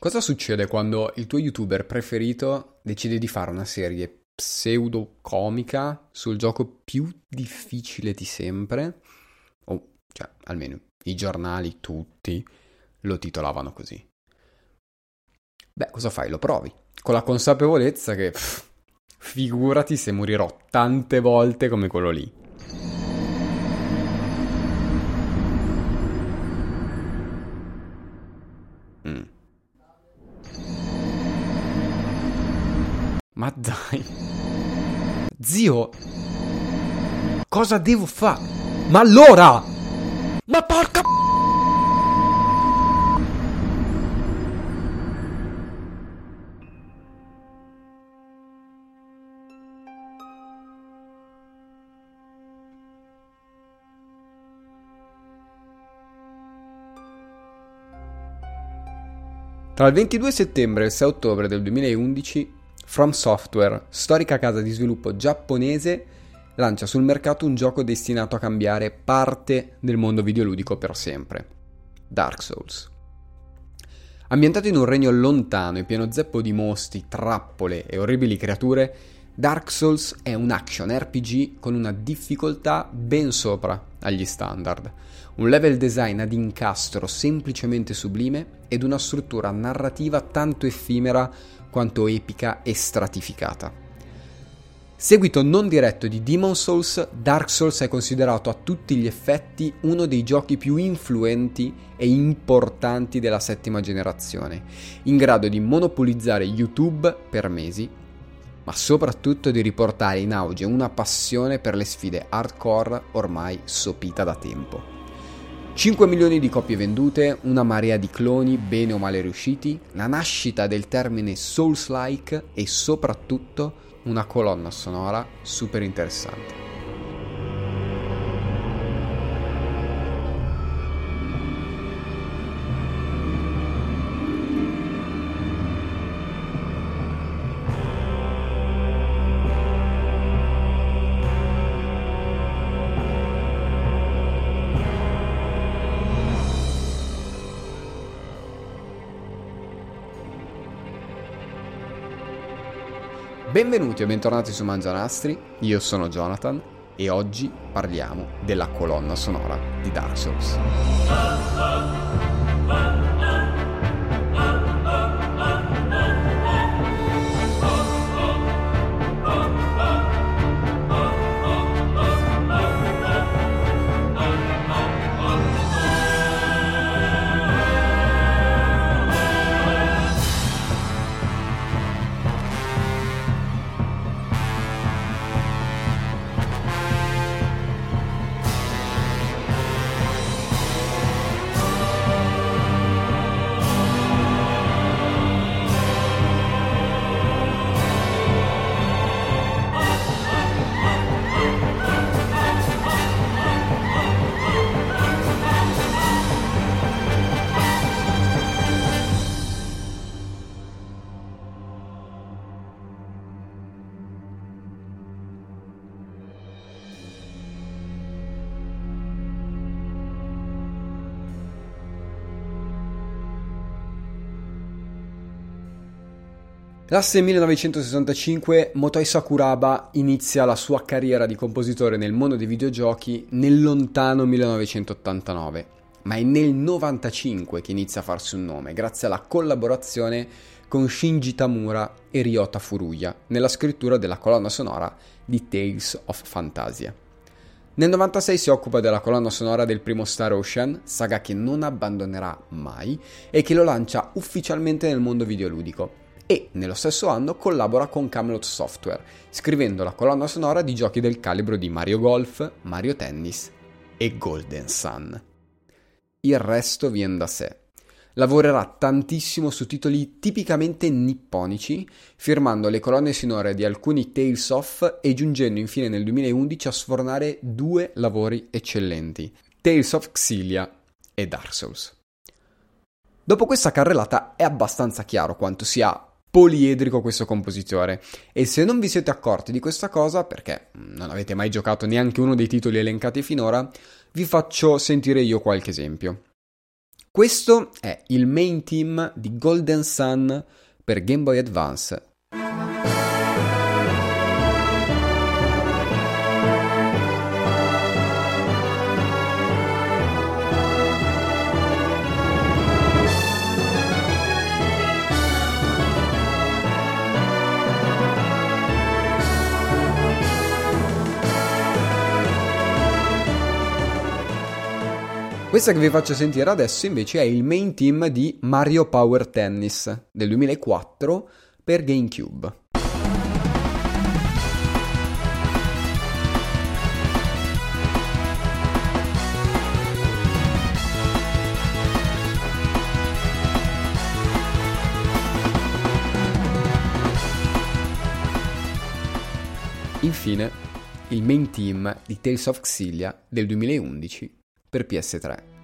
Cosa succede quando il tuo youtuber preferito decide di fare una serie pseudo-comica sul gioco più difficile di sempre? O, cioè, almeno i giornali tutti lo titolavano così. Beh, cosa fai? Lo provi. Con la consapevolezza che, pff, figurati se morirò tante volte come quello lì. Ma dai. Zio. Cosa devo fare? Ma allora! Ma porca... Tra il 22 settembre e il 6 ottobre del 2011 From Software, storica casa di sviluppo giapponese, lancia sul mercato un gioco destinato a cambiare parte del mondo videoludico per sempre. Dark Souls. Ambientato in un regno lontano e pieno zeppo di mostri, trappole e orribili creature, Dark Souls è un action RPG con una difficoltà ben sopra agli standard, un level design ad incastro semplicemente sublime ed una struttura narrativa tanto effimera quanto epica e stratificata. Seguito non diretto di Demon Souls, Dark Souls è considerato a tutti gli effetti uno dei giochi più influenti e importanti della settima generazione, in grado di monopolizzare YouTube per mesi, ma soprattutto di riportare in auge una passione per le sfide hardcore ormai sopita da tempo. 5 milioni di copie vendute, una marea di cloni bene o male riusciti, la nascita del termine Souls-like e soprattutto una colonna sonora super interessante. Benvenuti e bentornati su Mangianastri, io sono Jonathan e oggi parliamo della colonna sonora di Dark Souls. 1965 Motoi Sakuraba inizia la sua carriera di compositore nel mondo dei videogiochi nel lontano 1989, ma è nel 95 che inizia a farsi un nome grazie alla collaborazione con Shinji Tamura e Ryota Furuya nella scrittura della colonna sonora di Tales of Fantasia. Nel 96 si occupa della colonna sonora del primo Star Ocean, saga che non abbandonerà mai e che lo lancia ufficialmente nel mondo videoludico e nello stesso anno collabora con Camelot Software, scrivendo la colonna sonora di giochi del calibro di Mario Golf, Mario Tennis e Golden Sun. Il resto viene da sé. Lavorerà tantissimo su titoli tipicamente nipponici, firmando le colonne sonore di alcuni Tales of e giungendo infine nel 2011 a sfornare due lavori eccellenti, Tales of Xillia e Dark Souls. Dopo questa carrellata è abbastanza chiaro quanto sia poliedrico questo compositore. E se non vi siete accorti di questa cosa perché non avete mai giocato neanche uno dei titoli elencati finora vi faccio sentire io qualche esempio. Questo è il main team di Golden Sun per Game Boy Advance Questa che vi faccio sentire adesso invece è il main team di Mario Power Tennis del 2004 per GameCube. Infine, il main team di Tales of Xillia del 2011 per PS3.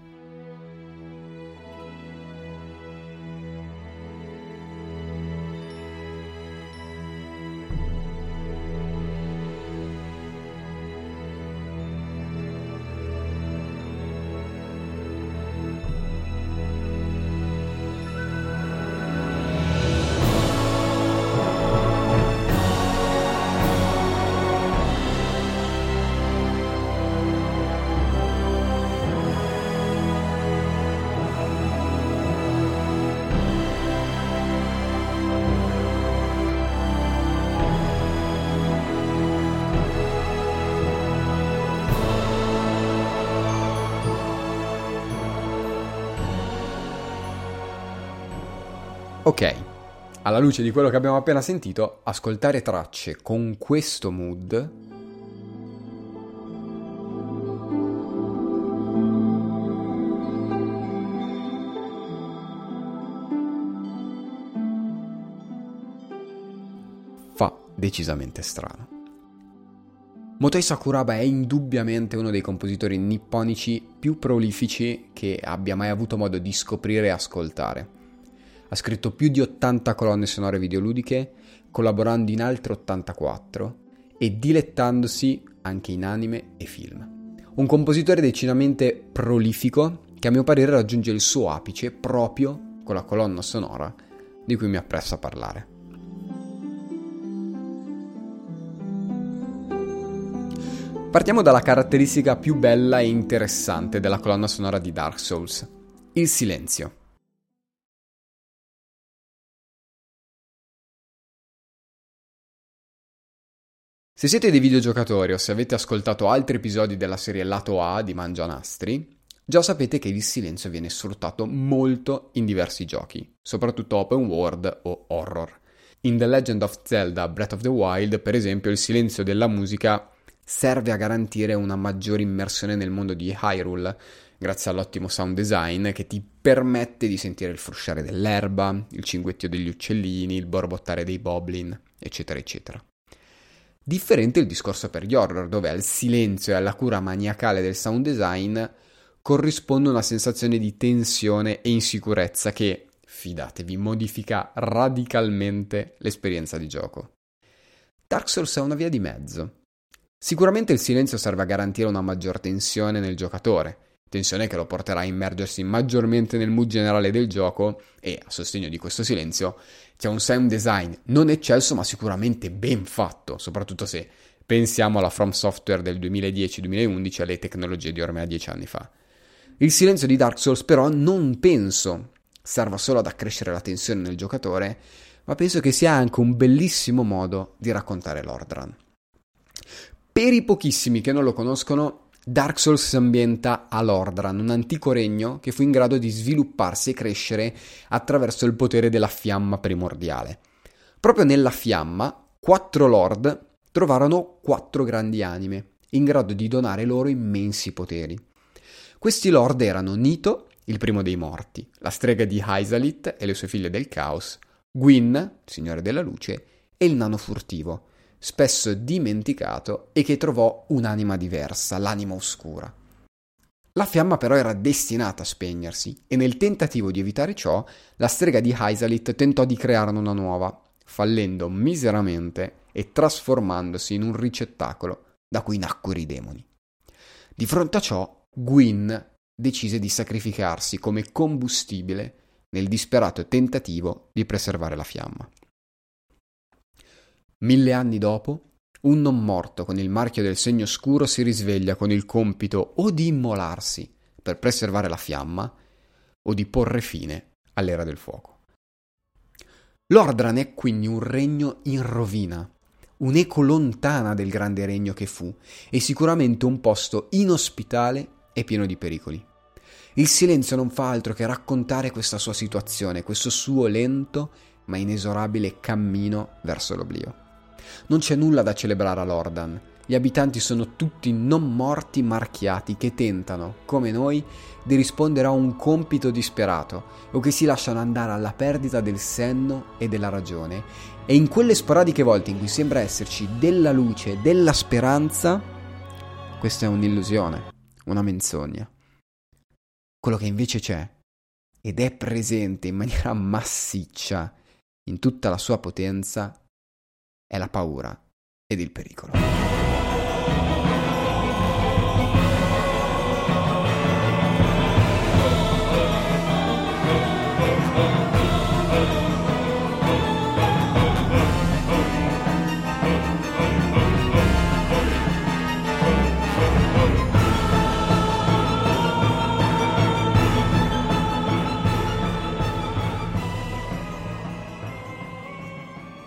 Alla luce di quello che abbiamo appena sentito, ascoltare tracce con questo mood fa decisamente strano. Motoi Sakuraba è indubbiamente uno dei compositori nipponici più prolifici che abbia mai avuto modo di scoprire e ascoltare. Ha scritto più di 80 colonne sonore videoludiche, collaborando in altre 84 e dilettandosi anche in anime e film. Un compositore decisamente prolifico che a mio parere raggiunge il suo apice proprio con la colonna sonora di cui mi appresso a parlare. Partiamo dalla caratteristica più bella e interessante della colonna sonora di Dark Souls, il silenzio. Se siete dei videogiocatori o se avete ascoltato altri episodi della serie Lato A di Mangianastri, già sapete che il silenzio viene sfruttato molto in diversi giochi, soprattutto open world o horror. In The Legend of Zelda Breath of the Wild, per esempio, il silenzio della musica serve a garantire una maggiore immersione nel mondo di Hyrule, grazie all'ottimo sound design che ti permette di sentire il frusciare dell'erba, il cinguettio degli uccellini, il borbottare dei boblin, eccetera, eccetera. Differente il discorso per gli horror, dove al silenzio e alla cura maniacale del sound design corrisponde una sensazione di tensione e insicurezza che, fidatevi, modifica radicalmente l'esperienza di gioco. Dark Souls è una via di mezzo. Sicuramente il silenzio serve a garantire una maggior tensione nel giocatore, tensione che lo porterà a immergersi maggiormente nel mood generale del gioco e, a sostegno di questo silenzio, c'è un sound design non eccelso ma sicuramente ben fatto, soprattutto se pensiamo alla From Software del 2010-2011 alle tecnologie di ormai dieci anni fa. Il silenzio di Dark Souls però non penso serva solo ad accrescere la tensione nel giocatore, ma penso che sia anche un bellissimo modo di raccontare l'Ordran. Per i pochissimi che non lo conoscono, Dark Souls si ambienta a Lordran, un antico regno che fu in grado di svilupparsi e crescere attraverso il potere della fiamma primordiale. Proprio nella fiamma, quattro lord trovarono quattro grandi anime, in grado di donare loro immensi poteri. Questi lord erano Nito, il primo dei morti, la strega di Hysalit e le sue figlie del caos, Gwyn, signore della luce, e il nano furtivo, spesso dimenticato e che trovò un'anima diversa, l'anima oscura. La fiamma però era destinata a spegnersi e nel tentativo di evitare ciò, la strega di Hysalit tentò di crearne una nuova, fallendo miseramente e trasformandosi in un ricettacolo da cui nacquero i demoni. Di fronte a ciò, Gwyn decise di sacrificarsi come combustibile nel disperato tentativo di preservare la fiamma. Mille anni dopo, un non morto con il marchio del segno scuro si risveglia con il compito o di immolarsi per preservare la fiamma o di porre fine all'era del fuoco. Lordran è quindi un regno in rovina, un'eco lontana del grande regno che fu e sicuramente un posto inospitale e pieno di pericoli. Il silenzio non fa altro che raccontare questa sua situazione, questo suo lento ma inesorabile cammino verso l'oblio. Non c'è nulla da celebrare a Lordan, gli abitanti sono tutti non morti marchiati che tentano, come noi, di rispondere a un compito disperato o che si lasciano andare alla perdita del senno e della ragione. E in quelle sporadiche volte in cui sembra esserci della luce, della speranza, questa è un'illusione, una menzogna. Quello che invece c'è ed è presente in maniera massiccia in tutta la sua potenza è la paura ed il pericolo.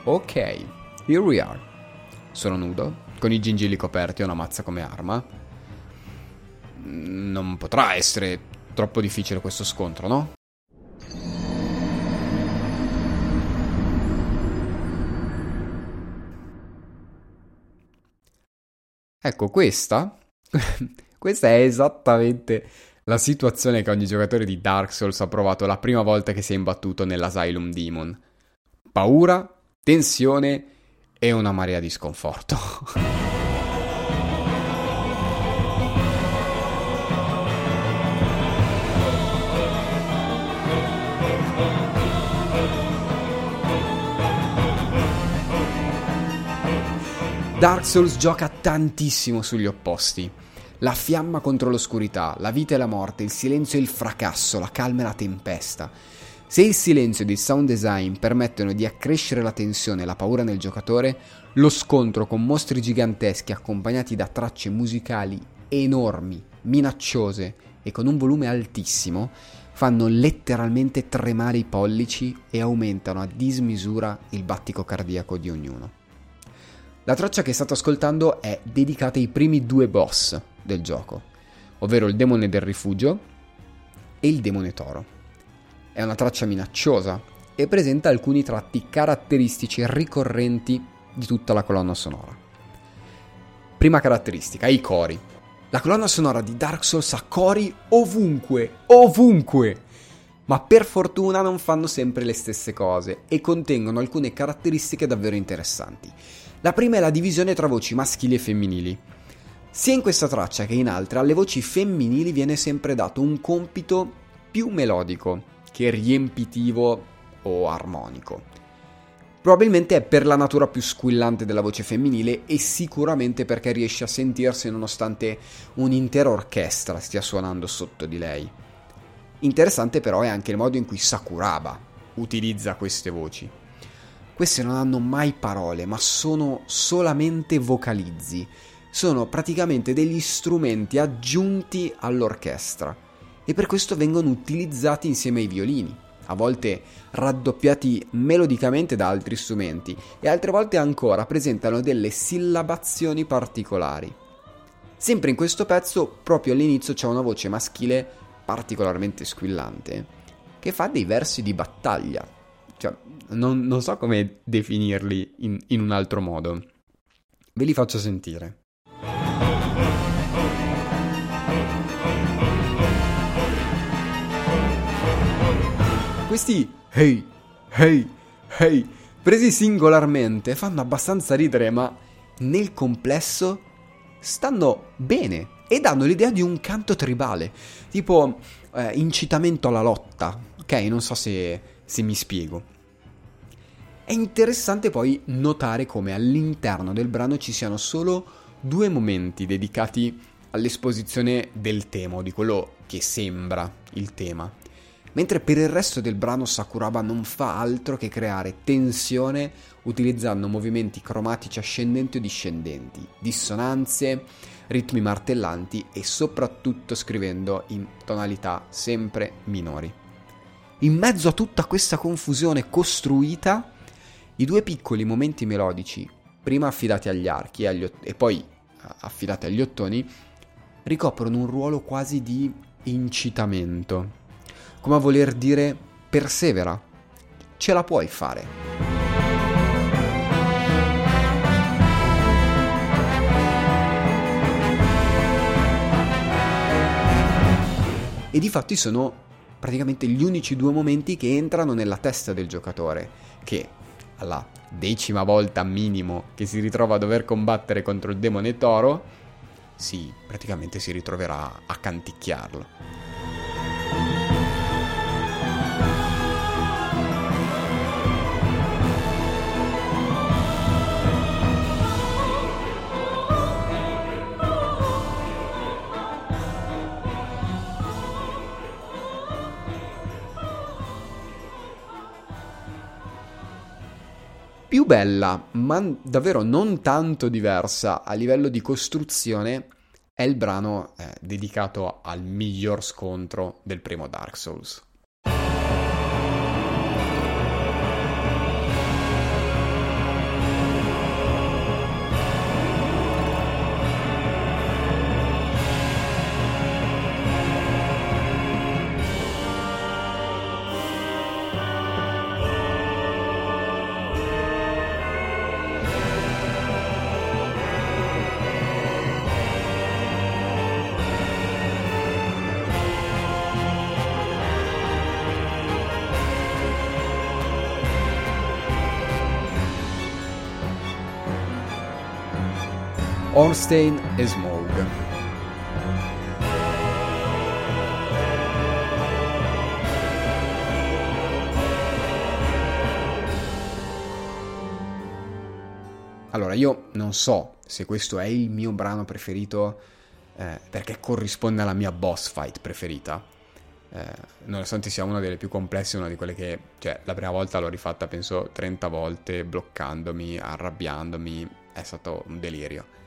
Ok, here we are. Sono nudo, con i gingilli coperti e una mazza come arma. Non potrà essere troppo difficile questo scontro, no? Ecco, questa, questa è esattamente la situazione che ogni giocatore di Dark Souls ha provato la prima volta che si è imbattuto nell'Asylum Demon. Paura, tensione e una marea di sconforto. Dark Souls gioca tantissimo sugli opposti. La fiamma contro l'oscurità, la vita e la morte, il silenzio e il fracasso, la calma e la tempesta. Se il silenzio ed il sound design permettono di accrescere la tensione e la paura nel giocatore, lo scontro con mostri giganteschi accompagnati da tracce musicali enormi, minacciose e con un volume altissimo fanno letteralmente tremare i pollici e aumentano a dismisura il battito cardiaco di ognuno. La traccia che state ascoltando è dedicata ai primi due boss del gioco, ovvero il demone del rifugio e il demone toro. È una traccia minacciosa e presenta alcuni tratti caratteristici ricorrenti di tutta la colonna sonora. Prima caratteristica, i cori. La colonna sonora di Dark Souls ha cori ovunque, ovunque! Ma per fortuna non fanno sempre le stesse cose e contengono alcune caratteristiche davvero interessanti. La prima è la divisione tra voci maschili e femminili. Sia in questa traccia che in altre alle voci femminili viene sempre dato un compito più melodico, che riempitivo o armonico. Probabilmente è per la natura più squillante della voce femminile e sicuramente perché riesce a sentirsi nonostante un'intera orchestra stia suonando sotto di lei. Interessante però è anche il modo in cui Sakuraba utilizza queste voci. Queste non hanno mai parole, ma sono solamente vocalizzi. Sono praticamente degli strumenti aggiunti all'orchestra e per questo vengono utilizzati insieme ai violini, a volte raddoppiati melodicamente da altri strumenti e altre volte ancora presentano delle sillabazioni particolari. Sempre in questo pezzo, proprio all'inizio c'è una voce maschile particolarmente squillante che fa dei versi di battaglia. Cioè, non, non so come definirli in, in un altro modo. Ve li faccio sentire. Questi hey, hey, hey, presi singolarmente fanno abbastanza ridere, ma nel complesso stanno bene e danno l'idea di un canto tribale, tipo eh, incitamento alla lotta. Ok, non so se, se mi spiego. È interessante poi notare come all'interno del brano ci siano solo due momenti dedicati all'esposizione del tema, o di quello che sembra il tema. Mentre per il resto del brano Sakuraba non fa altro che creare tensione utilizzando movimenti cromatici ascendenti o discendenti, dissonanze, ritmi martellanti e soprattutto scrivendo in tonalità sempre minori. In mezzo a tutta questa confusione costruita, i due piccoli momenti melodici, prima affidati agli archi e, agli ott- e poi affidati agli ottoni, ricoprono un ruolo quasi di incitamento, come a voler dire persevera, ce la puoi fare. e di fatti sono praticamente gli unici due momenti che entrano nella testa del giocatore, che alla decima volta minimo che si ritrova a dover combattere contro il demone toro, si praticamente si ritroverà a canticchiarlo. Più bella, ma davvero non tanto diversa a livello di costruzione, è il brano eh, dedicato al miglior scontro del primo Dark Souls. Ornstein e Smoke. Allora, io non so se questo è il mio brano preferito eh, perché corrisponde alla mia boss fight preferita. Eh, nonostante sia una delle più complesse, una di quelle che, cioè, la prima volta l'ho rifatta penso 30 volte, bloccandomi, arrabbiandomi, è stato un delirio.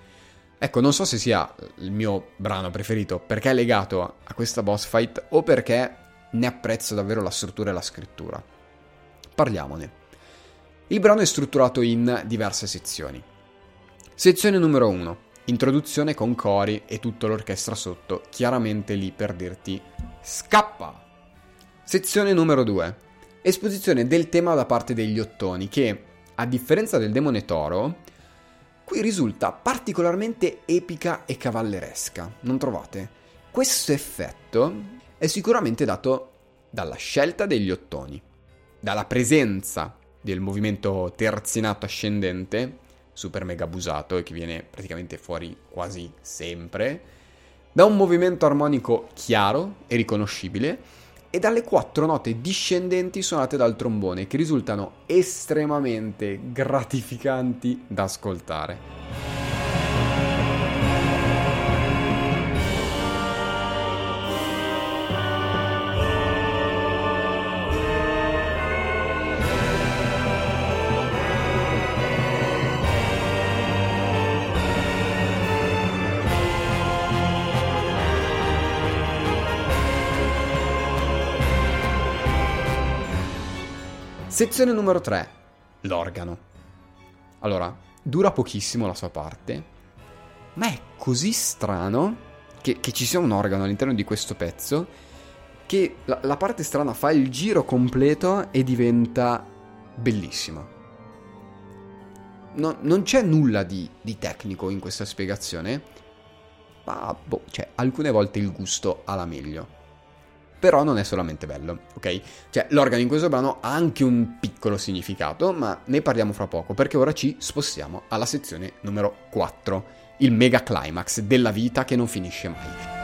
Ecco, non so se sia il mio brano preferito perché è legato a questa boss fight o perché ne apprezzo davvero la struttura e la scrittura. Parliamone. Il brano è strutturato in diverse sezioni. Sezione numero 1. Introduzione con cori e tutta l'orchestra sotto, chiaramente lì per dirti scappa. Sezione numero 2. Esposizione del tema da parte degli ottoni che, a differenza del demone toro, qui risulta particolarmente epica e cavalleresca, non trovate? Questo effetto è sicuramente dato dalla scelta degli ottoni, dalla presenza del movimento terzinato ascendente, super mega abusato e che viene praticamente fuori quasi sempre, da un movimento armonico chiaro e riconoscibile e dalle quattro note discendenti suonate dal trombone che risultano estremamente gratificanti da ascoltare. Sezione numero 3. L'organo. Allora, dura pochissimo la sua parte, ma è così strano che, che ci sia un organo all'interno di questo pezzo che la, la parte strana fa il giro completo e diventa bellissima. No, non c'è nulla di, di, tecnico in questa spiegazione, ma boh, cioè, alcune volte il gusto ha la meglio però non è solamente bello, ok? Cioè, l'organo in questo brano ha anche un piccolo significato, ma ne parliamo fra poco, perché ora ci spostiamo alla sezione numero 4, il mega climax della vita che non finisce mai.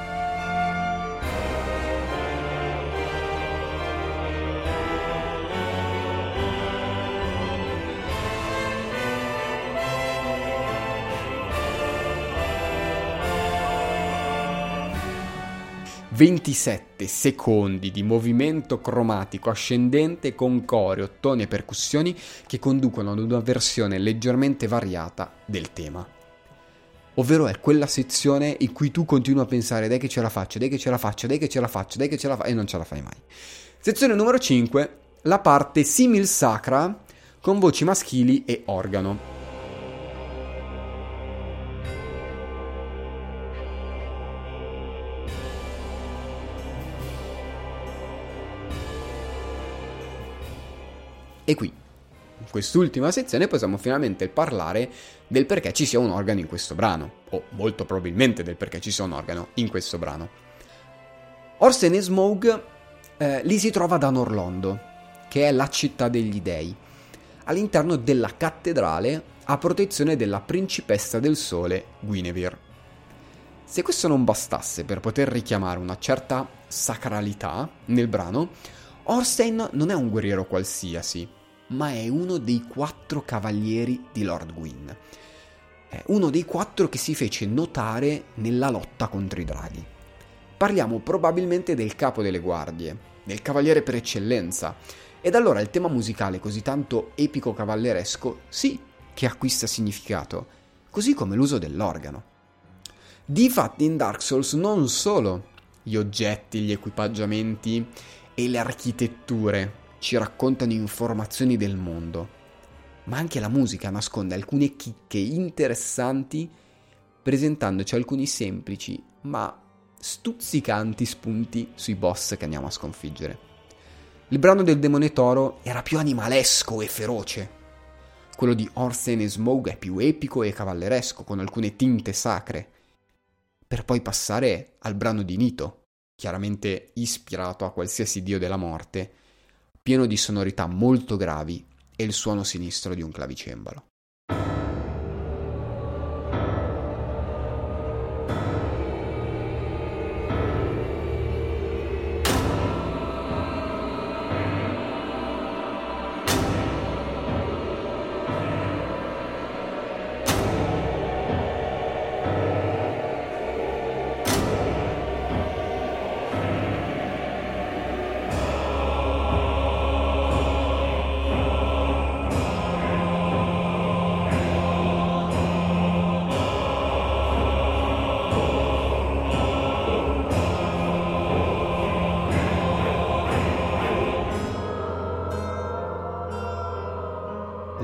27 secondi di movimento cromatico ascendente con coreo, toni e percussioni che conducono ad una versione leggermente variata del tema. Ovvero è quella sezione in cui tu continui a pensare dai che ce la faccio, dai che ce la faccio, dai che ce la faccio, dai che ce la faccio e non ce la fai mai. Sezione numero 5, la parte simil sacra con voci maschili e organo. E qui, in quest'ultima sezione, possiamo finalmente parlare del perché ci sia un organo in questo brano, o molto probabilmente del perché ci sia un organo in questo brano. Orsen e Smoke eh, li si trova ad Anorlondo, che è la città degli dei, all'interno della cattedrale a protezione della principessa del sole Guinevere. Se questo non bastasse per poter richiamare una certa sacralità nel brano, Orstein non è un guerriero qualsiasi, ma è uno dei quattro cavalieri di Lord Gwyn. È uno dei quattro che si fece notare nella lotta contro i draghi. Parliamo probabilmente del capo delle guardie, del cavaliere per eccellenza, ed allora il tema musicale così tanto epico cavalleresco sì che acquista significato, così come l'uso dell'organo. Difatti in Dark Souls non solo gli oggetti, gli equipaggiamenti e le architetture ci raccontano informazioni del mondo, ma anche la musica nasconde alcune chicche interessanti presentandoci alcuni semplici ma stuzzicanti spunti sui boss che andiamo a sconfiggere. Il brano del demone toro era più animalesco e feroce. Quello di Orsen e Smoke è più epico e cavalleresco, con alcune tinte sacre. Per poi passare al brano di Nito, chiaramente ispirato a qualsiasi dio della morte, pieno di sonorità molto gravi e il suono sinistro di un clavicembalo.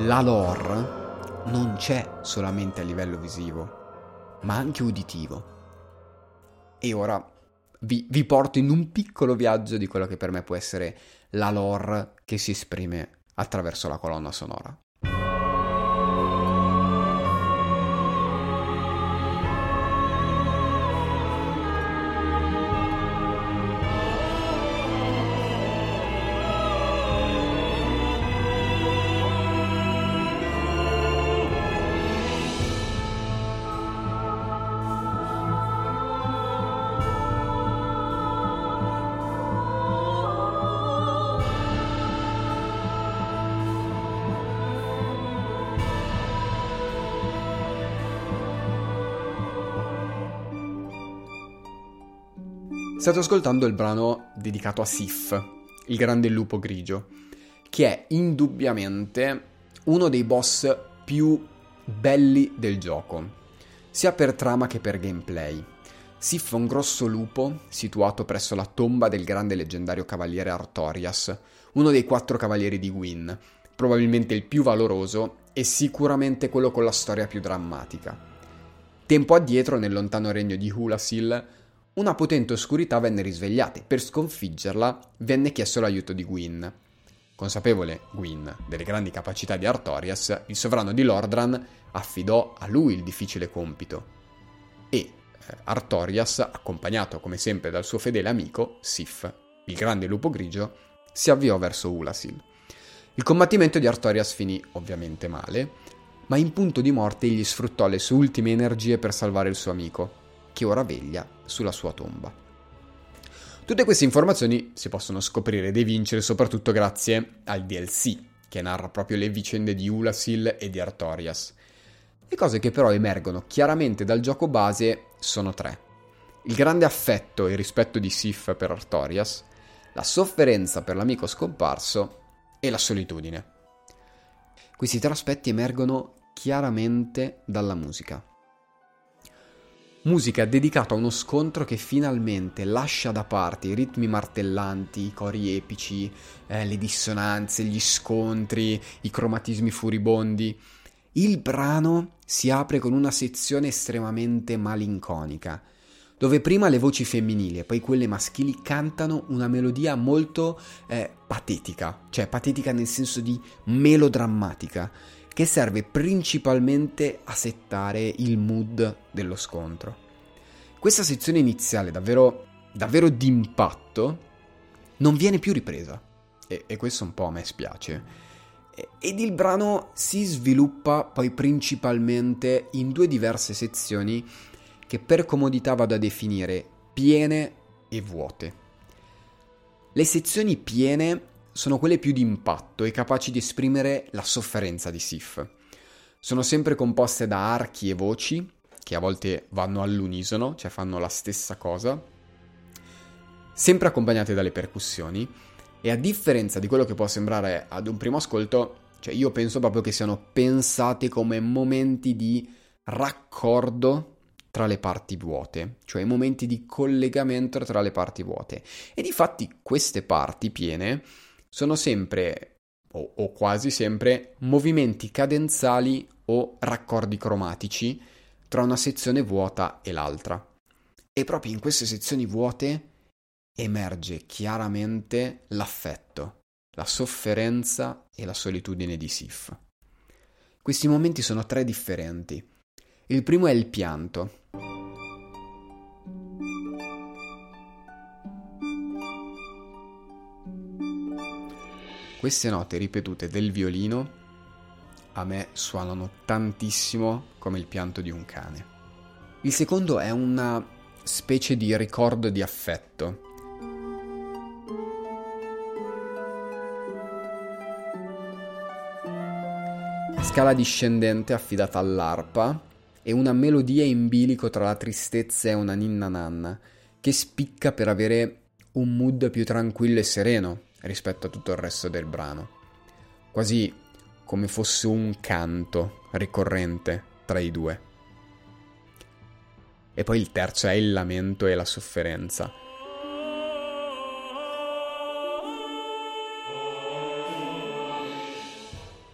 La lore non c'è solamente a livello visivo, ma anche uditivo. E ora vi, vi, porto in un piccolo viaggio di quello che per me può essere la lore che si esprime attraverso la colonna sonora. State ascoltando il brano dedicato a Sif, il grande lupo grigio, che è indubbiamente uno dei boss più belli del gioco, sia per trama che per gameplay. Sif è un grosso lupo situato presso la tomba del grande leggendario cavaliere Artorias, uno dei quattro cavalieri di Gwyn, probabilmente il più valoroso e sicuramente quello con la storia più drammatica. Tempo addietro, nel lontano regno di Hulasil, una potente oscurità venne risvegliata e per sconfiggerla venne chiesto l'aiuto di Gwyn. Consapevole Gwyn delle grandi capacità di Artorias, il sovrano di Lordran affidò a lui il difficile compito e eh, Artorias, accompagnato come sempre dal suo fedele amico Sif, il grande lupo grigio, si avviò verso Ulasil. Il combattimento di Artorias finì ovviamente male, ma in punto di morte egli sfruttò le sue ultime energie per salvare il suo amico che ora veglia sulla sua tomba. Tutte queste informazioni si possono scoprire ed evincere soprattutto grazie al DLC, che narra proprio le vicende di Ulasil e di Artorias. Le cose che però emergono chiaramente dal gioco base sono tre. il grande affetto e rispetto di Sif per Artorias, la sofferenza per l'amico scomparso e la solitudine. Questi tre aspetti emergono chiaramente dalla musica. Musica dedicata a uno scontro che finalmente lascia da parte i ritmi martellanti, i cori epici, eh, le dissonanze, gli scontri, i cromatismi furibondi. Il brano si apre con una sezione estremamente malinconica, dove prima le voci femminili e poi quelle maschili cantano una melodia molto eh, patetica, cioè patetica nel senso di melodrammatica che serve principalmente a settare il mood dello scontro. Questa sezione iniziale, davvero, davvero d'impatto, non viene più ripresa. E, e questo un po' a me spiace. Ed il brano si sviluppa poi principalmente in due diverse sezioni che per comodità vado a definire piene e vuote. Le sezioni piene sono quelle più di impatto e capaci di esprimere la sofferenza di Sif. Sono sempre composte da archi e voci, che a volte vanno all'unisono, cioè fanno la stessa cosa, sempre accompagnate dalle percussioni, e a differenza di quello che può sembrare ad un primo ascolto, cioè io penso proprio che siano pensate come momenti di raccordo tra le parti vuote, cioè momenti di collegamento tra le parti vuote. E di fatti queste parti piene sono sempre, o, o quasi sempre, movimenti cadenzali o raccordi cromatici tra una sezione vuota e l'altra. E proprio in queste sezioni vuote emerge chiaramente l'affetto, la sofferenza e la solitudine di Sif. Questi momenti sono tre differenti. Il primo è il pianto, Queste note ripetute del violino a me suonano tantissimo come il pianto di un cane. Il secondo è una specie di ricordo di affetto. Scala discendente affidata all'arpa e una melodia in bilico tra la tristezza e una ninna nanna che spicca per avere un mood più tranquillo e sereno rispetto a tutto il resto del brano, quasi come fosse un canto ricorrente tra i due. E poi il terzo è il lamento e la sofferenza.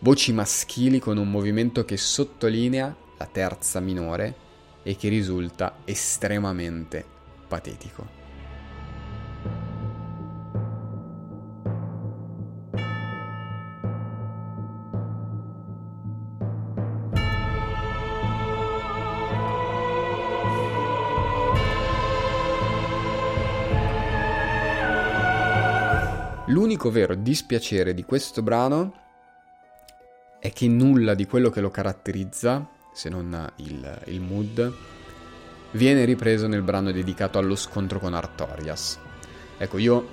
Voci maschili con un movimento che sottolinea la terza minore e che risulta estremamente patetico. L'unico vero dispiacere di questo brano è che nulla di quello che lo caratterizza, se non il, il mood, viene ripreso nel brano dedicato allo scontro con Artorias. Ecco, io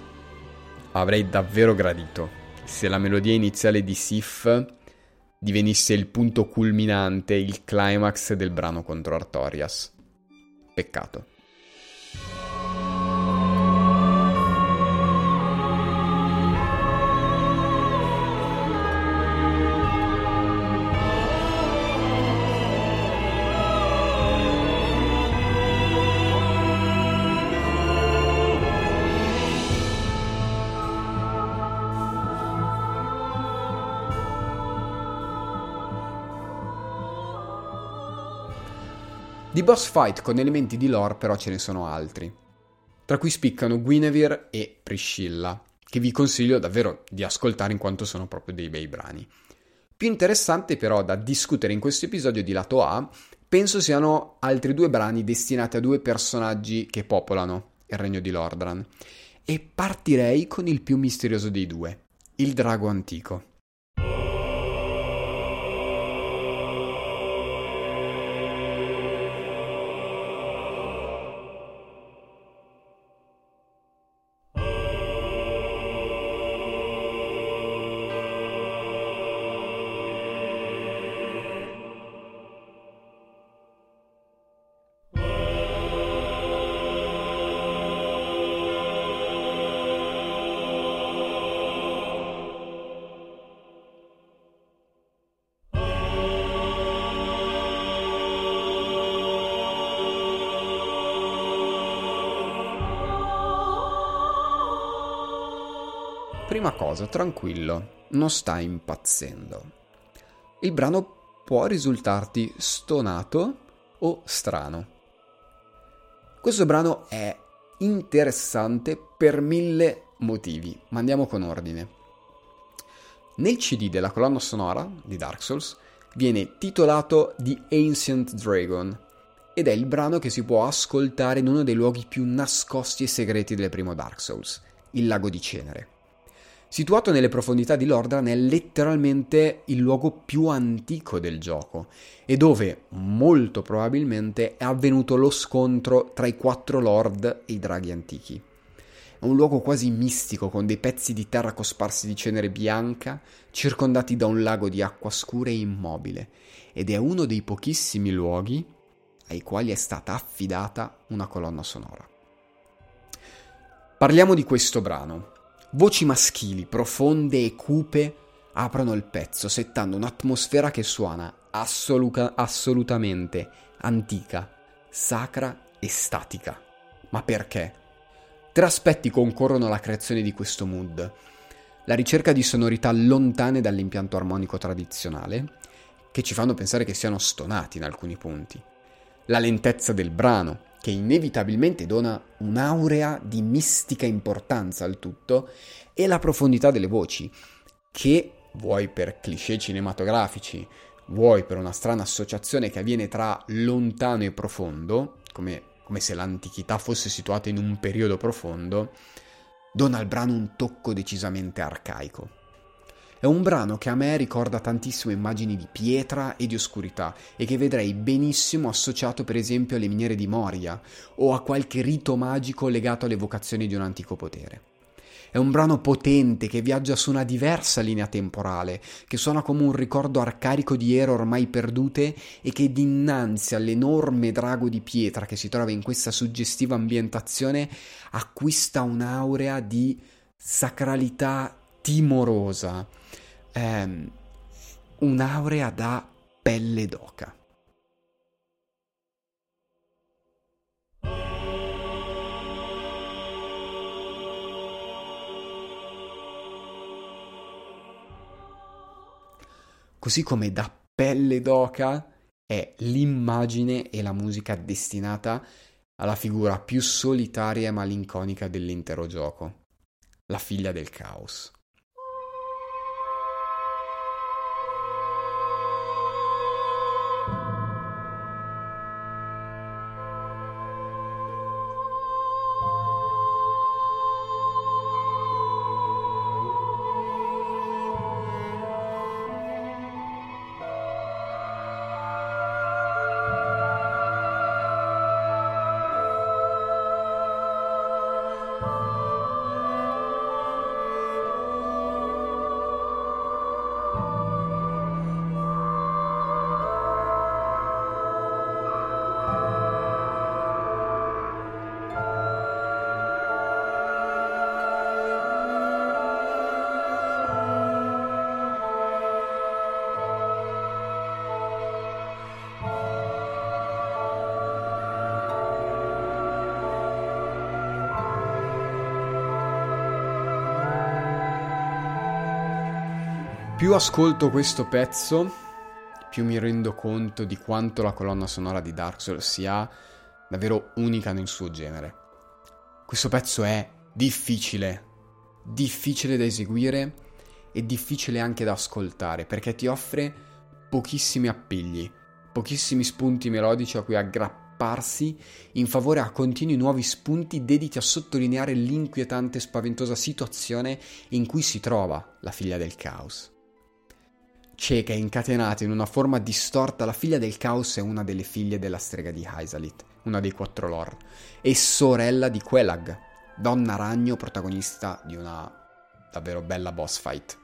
avrei davvero gradito se la melodia iniziale di Sif divenisse il punto culminante, il climax del brano contro Artorias. Peccato. Di boss fight con elementi di lore però ce ne sono altri, tra cui spiccano Guinevere e Priscilla, che vi consiglio davvero di ascoltare in quanto sono proprio dei bei brani. Più interessante però da discutere in questo episodio di lato A, penso siano altri due brani destinati a due personaggi che popolano il regno di Lordran. E partirei con il più misterioso dei due, il drago antico. Prima cosa, tranquillo, non sta impazzendo. Il brano può risultarti stonato o strano. Questo brano è interessante per mille motivi, ma andiamo con ordine. Nel CD della colonna sonora di Dark Souls viene titolato The Ancient Dragon ed è il brano che si può ascoltare in uno dei luoghi più nascosti e segreti del primo Dark Souls, il lago di Cenere. Situato nelle profondità di Lordran è letteralmente il luogo più antico del gioco e dove molto probabilmente è avvenuto lo scontro tra i quattro lord e i draghi antichi. È un luogo quasi mistico con dei pezzi di terra cosparsi di cenere bianca, circondati da un lago di acqua scura e immobile, ed è uno dei pochissimi luoghi ai quali è stata affidata una colonna sonora. Parliamo di questo brano. Voci maschili, profonde e cupe, aprono il pezzo, settando un'atmosfera che suona assoluta, assolutamente antica, sacra e statica. Ma perché? Tre aspetti concorrono alla creazione di questo mood. La ricerca di sonorità lontane dall'impianto armonico tradizionale, che ci fanno pensare che siano stonati in alcuni punti. La lentezza del brano, che inevitabilmente dona un'aurea di mistica importanza al tutto, e la profondità delle voci, che, vuoi per cliché cinematografici, vuoi per una strana associazione che avviene tra lontano e profondo, come come se l'antichità fosse situata in un periodo profondo, dona al brano un tocco decisamente arcaico. È un brano che a me ricorda tantissime immagini di pietra e di oscurità e che vedrei benissimo associato per esempio alle miniere di Moria o a qualche rito magico legato alle vocazioni di un antico potere. È un brano potente che viaggia su una diversa linea temporale, che suona come un ricordo arcaico di ere ormai perdute e che dinanzi all'enorme drago di pietra che si trova in questa suggestiva ambientazione acquista un'aurea di sacralità timorosa, ehm, un'aurea da pelle d'oca. così come da pelle d'oca è l'immagine e la musica destinata alla figura più solitaria e malinconica dell'intero gioco, la figlia del caos. Più ascolto questo pezzo, più mi rendo conto di quanto la colonna sonora di Dark Souls sia davvero unica nel suo genere. Questo pezzo è difficile, difficile da eseguire e difficile anche da ascoltare perché ti offre pochissimi appigli, pochissimi spunti melodici a cui aggrapparsi in favore a continui nuovi spunti dediti a sottolineare l'inquietante e spaventosa situazione in cui si trova la figlia del caos cieca e incatenata in una forma distorta, la figlia del caos è una delle figlie della strega di Hysalit, una dei quattro lord, e sorella di Quelag, donna ragno protagonista di una davvero bella boss fight.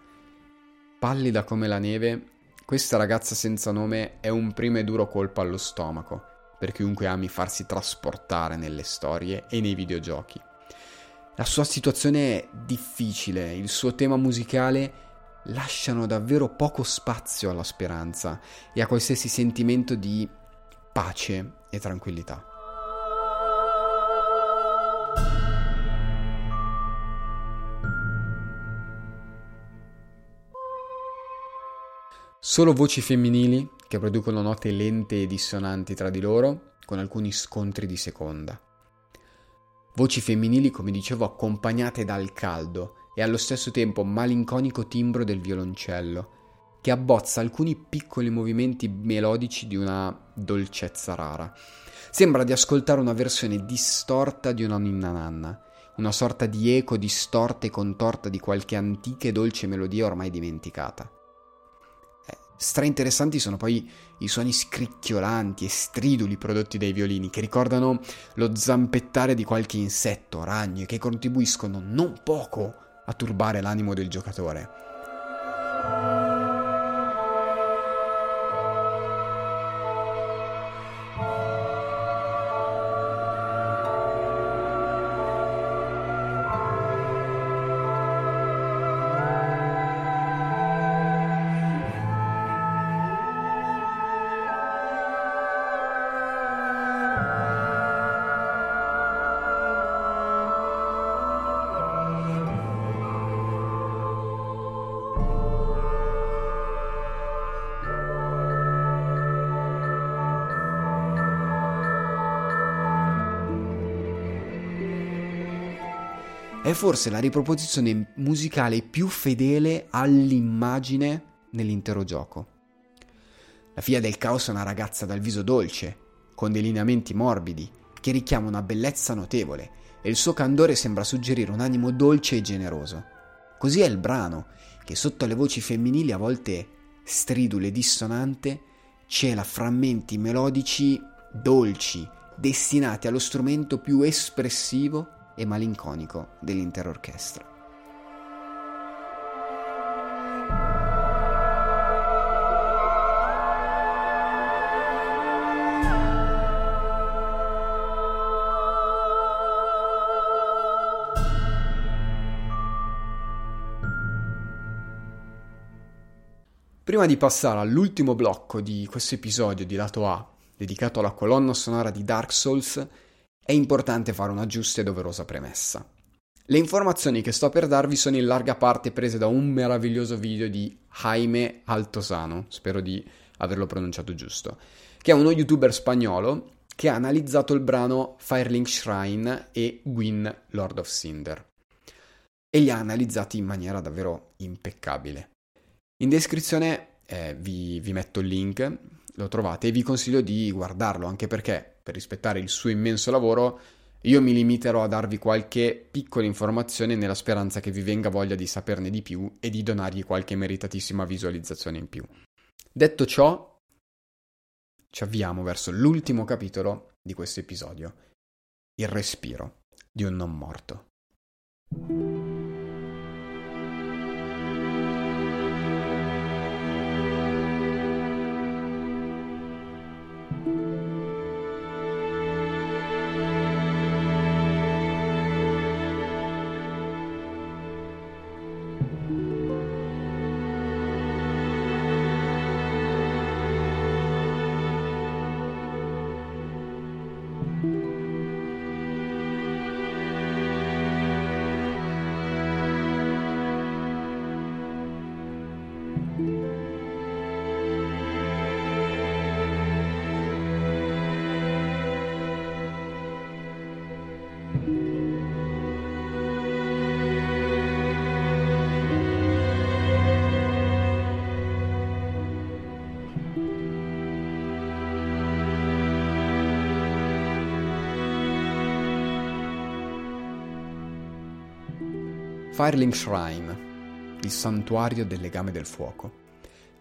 Pallida come la neve, questa ragazza senza nome è un primo e duro colpo allo stomaco per chiunque ami farsi trasportare nelle storie e nei videogiochi. La sua situazione è difficile, il suo tema musicale lasciano davvero poco spazio alla speranza e a qualsiasi sentimento di pace e tranquillità. Solo voci femminili che producono note lente e dissonanti tra di loro, con alcuni scontri di seconda. Voci femminili, come dicevo, accompagnate dal caldo, e allo stesso tempo malinconico timbro del violoncello, che abbozza alcuni piccoli movimenti melodici di una dolcezza rara. Sembra di ascoltare una versione distorta di una ninna nanna, una sorta di eco distorta e contorta di qualche antica e dolce melodia ormai dimenticata. Eh, stra interessanti sono poi i suoni scricchiolanti e striduli prodotti dai violini, che ricordano lo zampettare di qualche insetto, ragno, e che contribuiscono non poco a turbare l'animo del giocatore. È forse la riproposizione musicale più fedele all'immagine nell'intero gioco. La figlia del caos è una ragazza dal viso dolce, con dei lineamenti morbidi, che richiama una bellezza notevole, e il suo candore sembra suggerire un animo dolce e generoso. Così è il brano, che sotto le voci femminili a volte stridule e dissonante, cela frammenti melodici dolci, destinati allo strumento più espressivo e malinconico dell'intera orchestra. Prima di passare all'ultimo blocco di questo episodio di lato A, dedicato alla colonna sonora di Dark Souls, è importante fare una giusta e doverosa premessa. Le informazioni che sto per darvi sono in larga parte prese da un meraviglioso video di Jaime Altosano, spero di averlo pronunciato giusto, che è uno youtuber spagnolo che ha analizzato il brano Firelink Shrine e Gwyn Lord of Cinder e li ha analizzati in maniera davvero impeccabile. In descrizione eh, vi, vi metto il link, lo trovate e vi consiglio di guardarlo anche perché per rispettare il suo immenso lavoro, io mi limiterò a darvi qualche piccola informazione nella speranza che vi venga voglia di saperne di più e di donargli qualche meritatissima visualizzazione in più. Detto ciò, ci avviamo verso l'ultimo capitolo di questo episodio, il respiro di un non morto. Firelink Shrine, il santuario del legame del fuoco.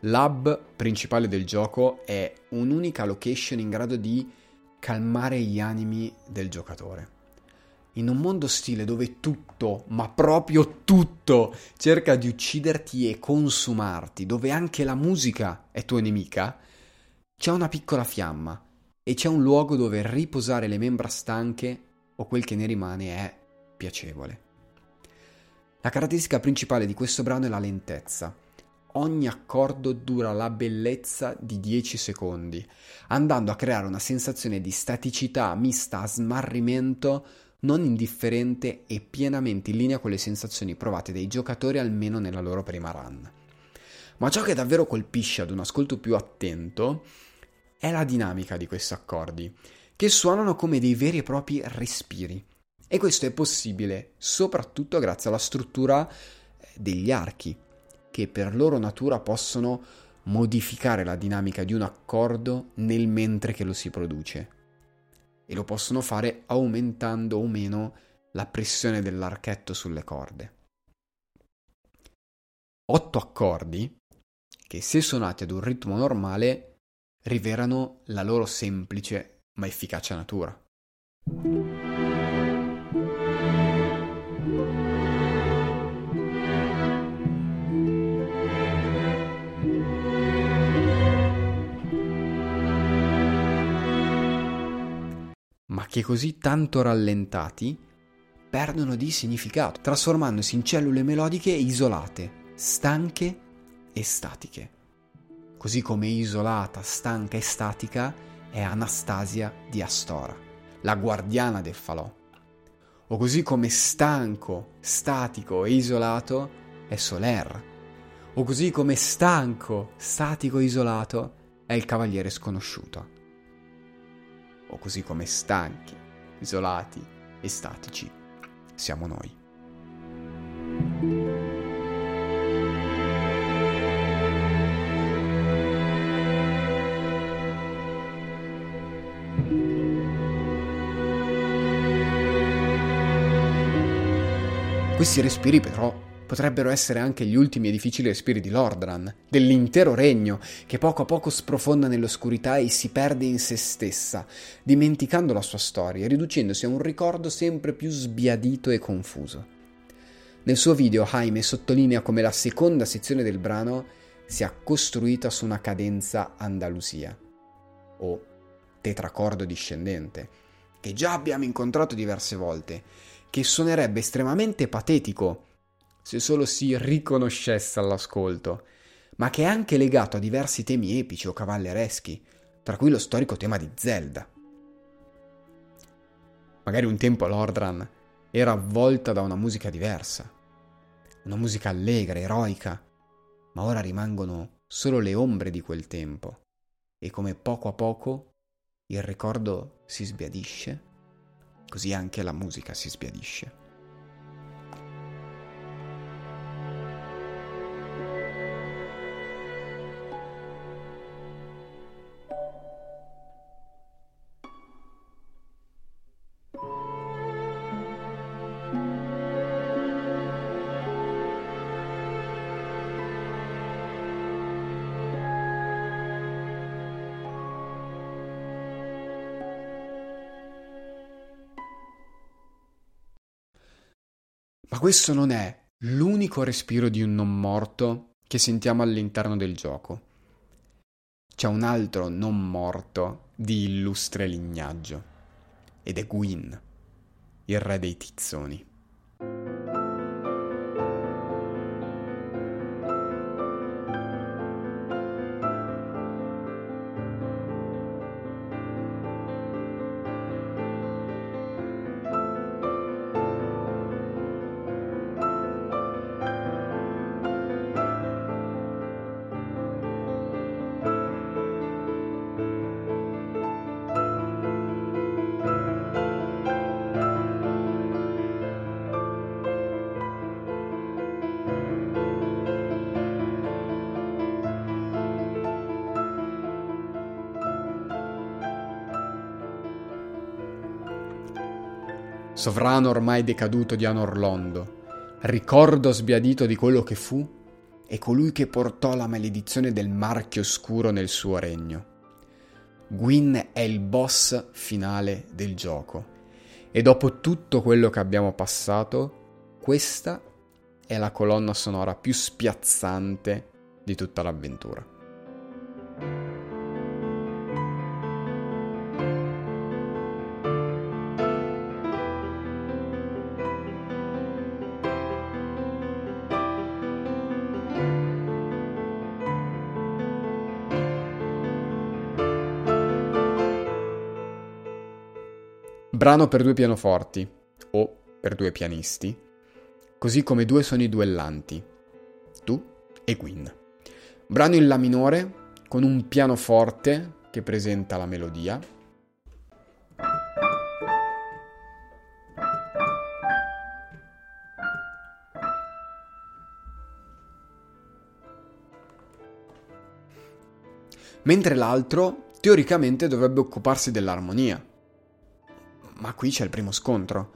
L'hub principale del gioco è un'unica location in grado di calmare gli animi del giocatore. In un mondo ostile dove tutto, ma proprio tutto, cerca di ucciderti e consumarti, dove anche la musica è tua nemica, c'è una piccola fiamma e c'è un luogo dove riposare le membra stanche o quel che ne rimane è piacevole. La caratteristica principale di questo brano è la lentezza. Ogni accordo dura la bellezza di 10 secondi, andando a creare una sensazione di staticità mista a smarrimento non indifferente e pienamente in linea con le sensazioni provate dai giocatori almeno nella loro prima run. Ma ciò che davvero colpisce ad un ascolto più attento è la dinamica di questi accordi, che suonano come dei veri e propri respiri. E questo è possibile soprattutto grazie alla struttura eh, degli archi, che per loro natura possono modificare la dinamica di un accordo nel mentre che lo si produce. E lo possono fare aumentando o meno la pressione dell'archetto sulle corde. Otto accordi che se suonati ad un ritmo normale rivelano la loro semplice ma efficace natura. Che così tanto rallentati perdono di significato, trasformandosi in cellule melodiche isolate, stanche e statiche. Così come isolata, stanca e statica è Anastasia di Astora, la guardiana del falò. O così come stanco, statico e isolato è Soler. O così come stanco, statico e isolato è il cavaliere sconosciuto o così come stanchi, isolati e statici siamo noi. Questi respiri però potrebbero essere anche gli ultimi e difficili respiri di Lordran, dell'intero regno, che poco a poco sprofonda nell'oscurità e si perde in se stessa, dimenticando la sua storia e riducendosi a un ricordo sempre più sbiadito e confuso. Nel suo video Jaime sottolinea come la seconda sezione del brano sia costruita su una cadenza Andalusia, o tetracordo discendente, che già abbiamo incontrato diverse volte, che suonerebbe estremamente patetico se solo si riconoscesse all'ascolto, ma che è anche legato a diversi temi epici o cavallereschi, tra cui lo storico tema di Zelda. Magari un tempo Lordran era avvolta da una musica diversa, una musica allegra, eroica, ma ora rimangono solo le ombre di quel tempo e come poco a poco il ricordo si sbiadisce, così anche la musica si sbiadisce. Questo non è l'unico respiro di un non morto che sentiamo all'interno del gioco. C'è un altro non morto di illustre lignaggio, ed è Gwyn, il re dei tizzoni. Sovrano ormai decaduto di Anorlondo, ricordo sbiadito di quello che fu e colui che portò la maledizione del marchio scuro nel suo regno. Gwyn è il boss finale del gioco e dopo tutto quello che abbiamo passato, questa è la colonna sonora più spiazzante di tutta l'avventura. Brano per due pianoforti, o per due pianisti, così come due suoni duellanti, tu e Gwyn. Brano in La minore con un pianoforte che presenta la melodia. Mentre l'altro teoricamente dovrebbe occuparsi dell'armonia. Qui c'è il primo scontro.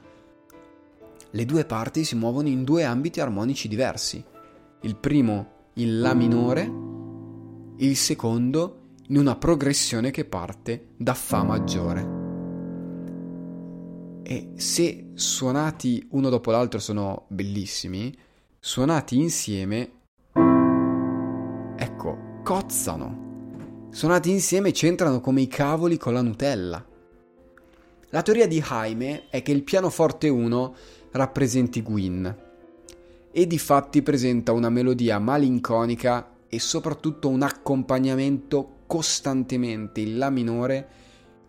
Le due parti si muovono in due ambiti armonici diversi. Il primo in La minore, il secondo in una progressione che parte da Fa maggiore. E se suonati uno dopo l'altro sono bellissimi, suonati insieme, ecco, cozzano. Suonati insieme c'entrano come i cavoli con la Nutella. La teoria di Jaime è che il pianoforte 1 rappresenti Gwyn e di fatti presenta una melodia malinconica e soprattutto un accompagnamento costantemente in La minore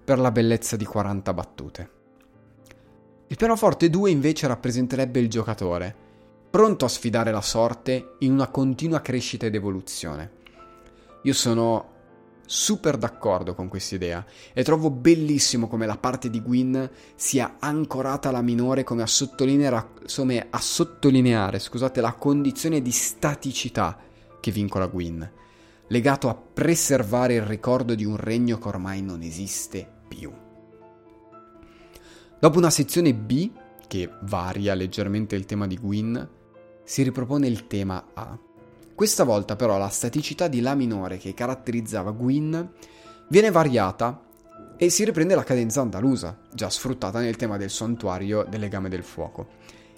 per la bellezza di 40 battute. Il pianoforte 2 invece rappresenterebbe il giocatore, pronto a sfidare la sorte in una continua crescita ed evoluzione. Io sono super d'accordo con questa idea e trovo bellissimo come la parte di Gwyn sia ancorata alla minore come a sottolineare, come a sottolineare scusate, la condizione di staticità che vincola Gwyn, legato a preservare il ricordo di un regno che ormai non esiste più. Dopo una sezione B, che varia leggermente il tema di Gwyn, si ripropone il tema A questa volta però la staticità di La minore che caratterizzava Gwyn viene variata e si riprende la cadenza andalusa, già sfruttata nel tema del santuario delle Game del Fuoco.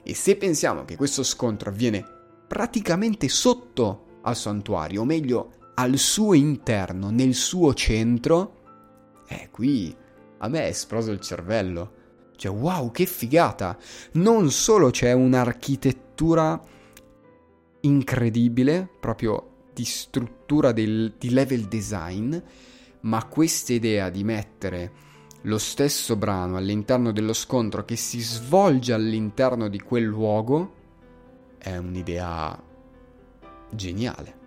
E se pensiamo che questo scontro avviene praticamente sotto al santuario, o meglio al suo interno, nel suo centro, eh, qui a me è esploso il cervello. Cioè, wow, che figata! Non solo c'è un'architettura incredibile, proprio di struttura del, di level design, ma questa idea di mettere lo stesso brano all'interno dello scontro che si svolge all'interno di quel luogo è un'idea geniale.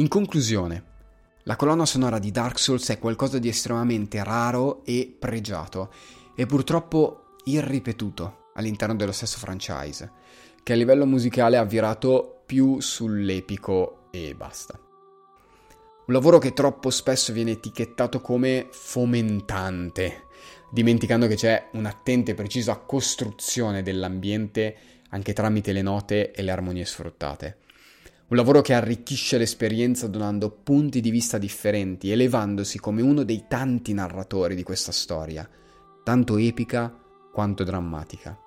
In conclusione, la colonna sonora di Dark Souls è qualcosa di estremamente raro e pregiato, e purtroppo irripetuto all'interno dello stesso franchise, che a livello musicale ha virato più sull'epico e basta. Un lavoro che troppo spesso viene etichettato come fomentante, dimenticando che c'è un'attenta e precisa costruzione dell'ambiente anche tramite le note e le armonie sfruttate. Un lavoro che arricchisce l'esperienza donando punti di vista differenti, elevandosi come uno dei tanti narratori di questa storia, tanto epica quanto drammatica.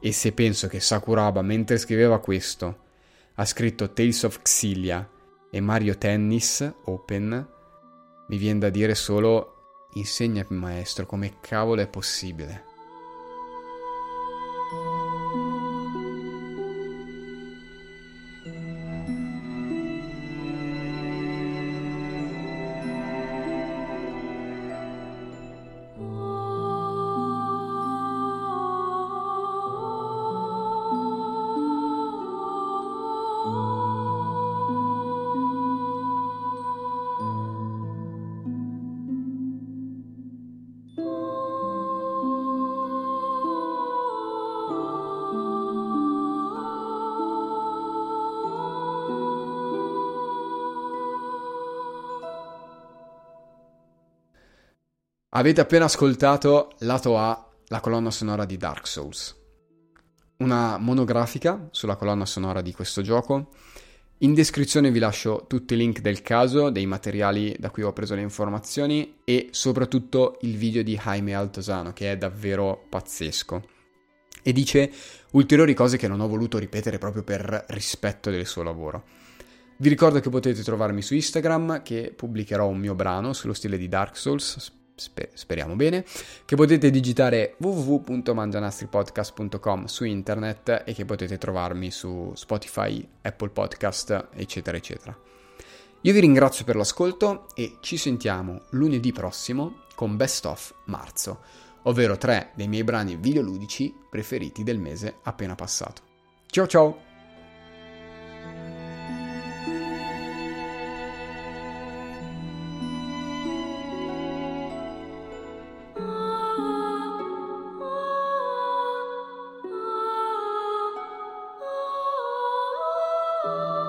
E se penso che Sakuraba, mentre scriveva questo, ha scritto Tales of Xillia e Mario Tennis Open, mi viene da dire solo insegnami maestro come cavolo è possibile. Avete appena ascoltato lato A, la colonna sonora di Dark Souls. Una monografica sulla colonna sonora di questo gioco. In descrizione vi lascio tutti i link del caso, dei materiali da cui ho preso le informazioni e soprattutto il video di Jaime Altosano che è davvero pazzesco. E dice ulteriori cose che non ho voluto ripetere proprio per rispetto del suo lavoro. Vi ricordo che potete trovarmi su Instagram, che pubblicherò un mio brano sullo stile di Dark Souls, sper- speriamo bene, che potete digitare www.mangianastripodcast.com su internet e che potete trovarmi su Spotify, Apple Podcast, eccetera, eccetera. Io vi ringrazio per l'ascolto e ci sentiamo lunedì prossimo con Best of Marzo, ovvero tre dei miei brani videoludici preferiti del mese appena passato. Ciao ciao! Oh.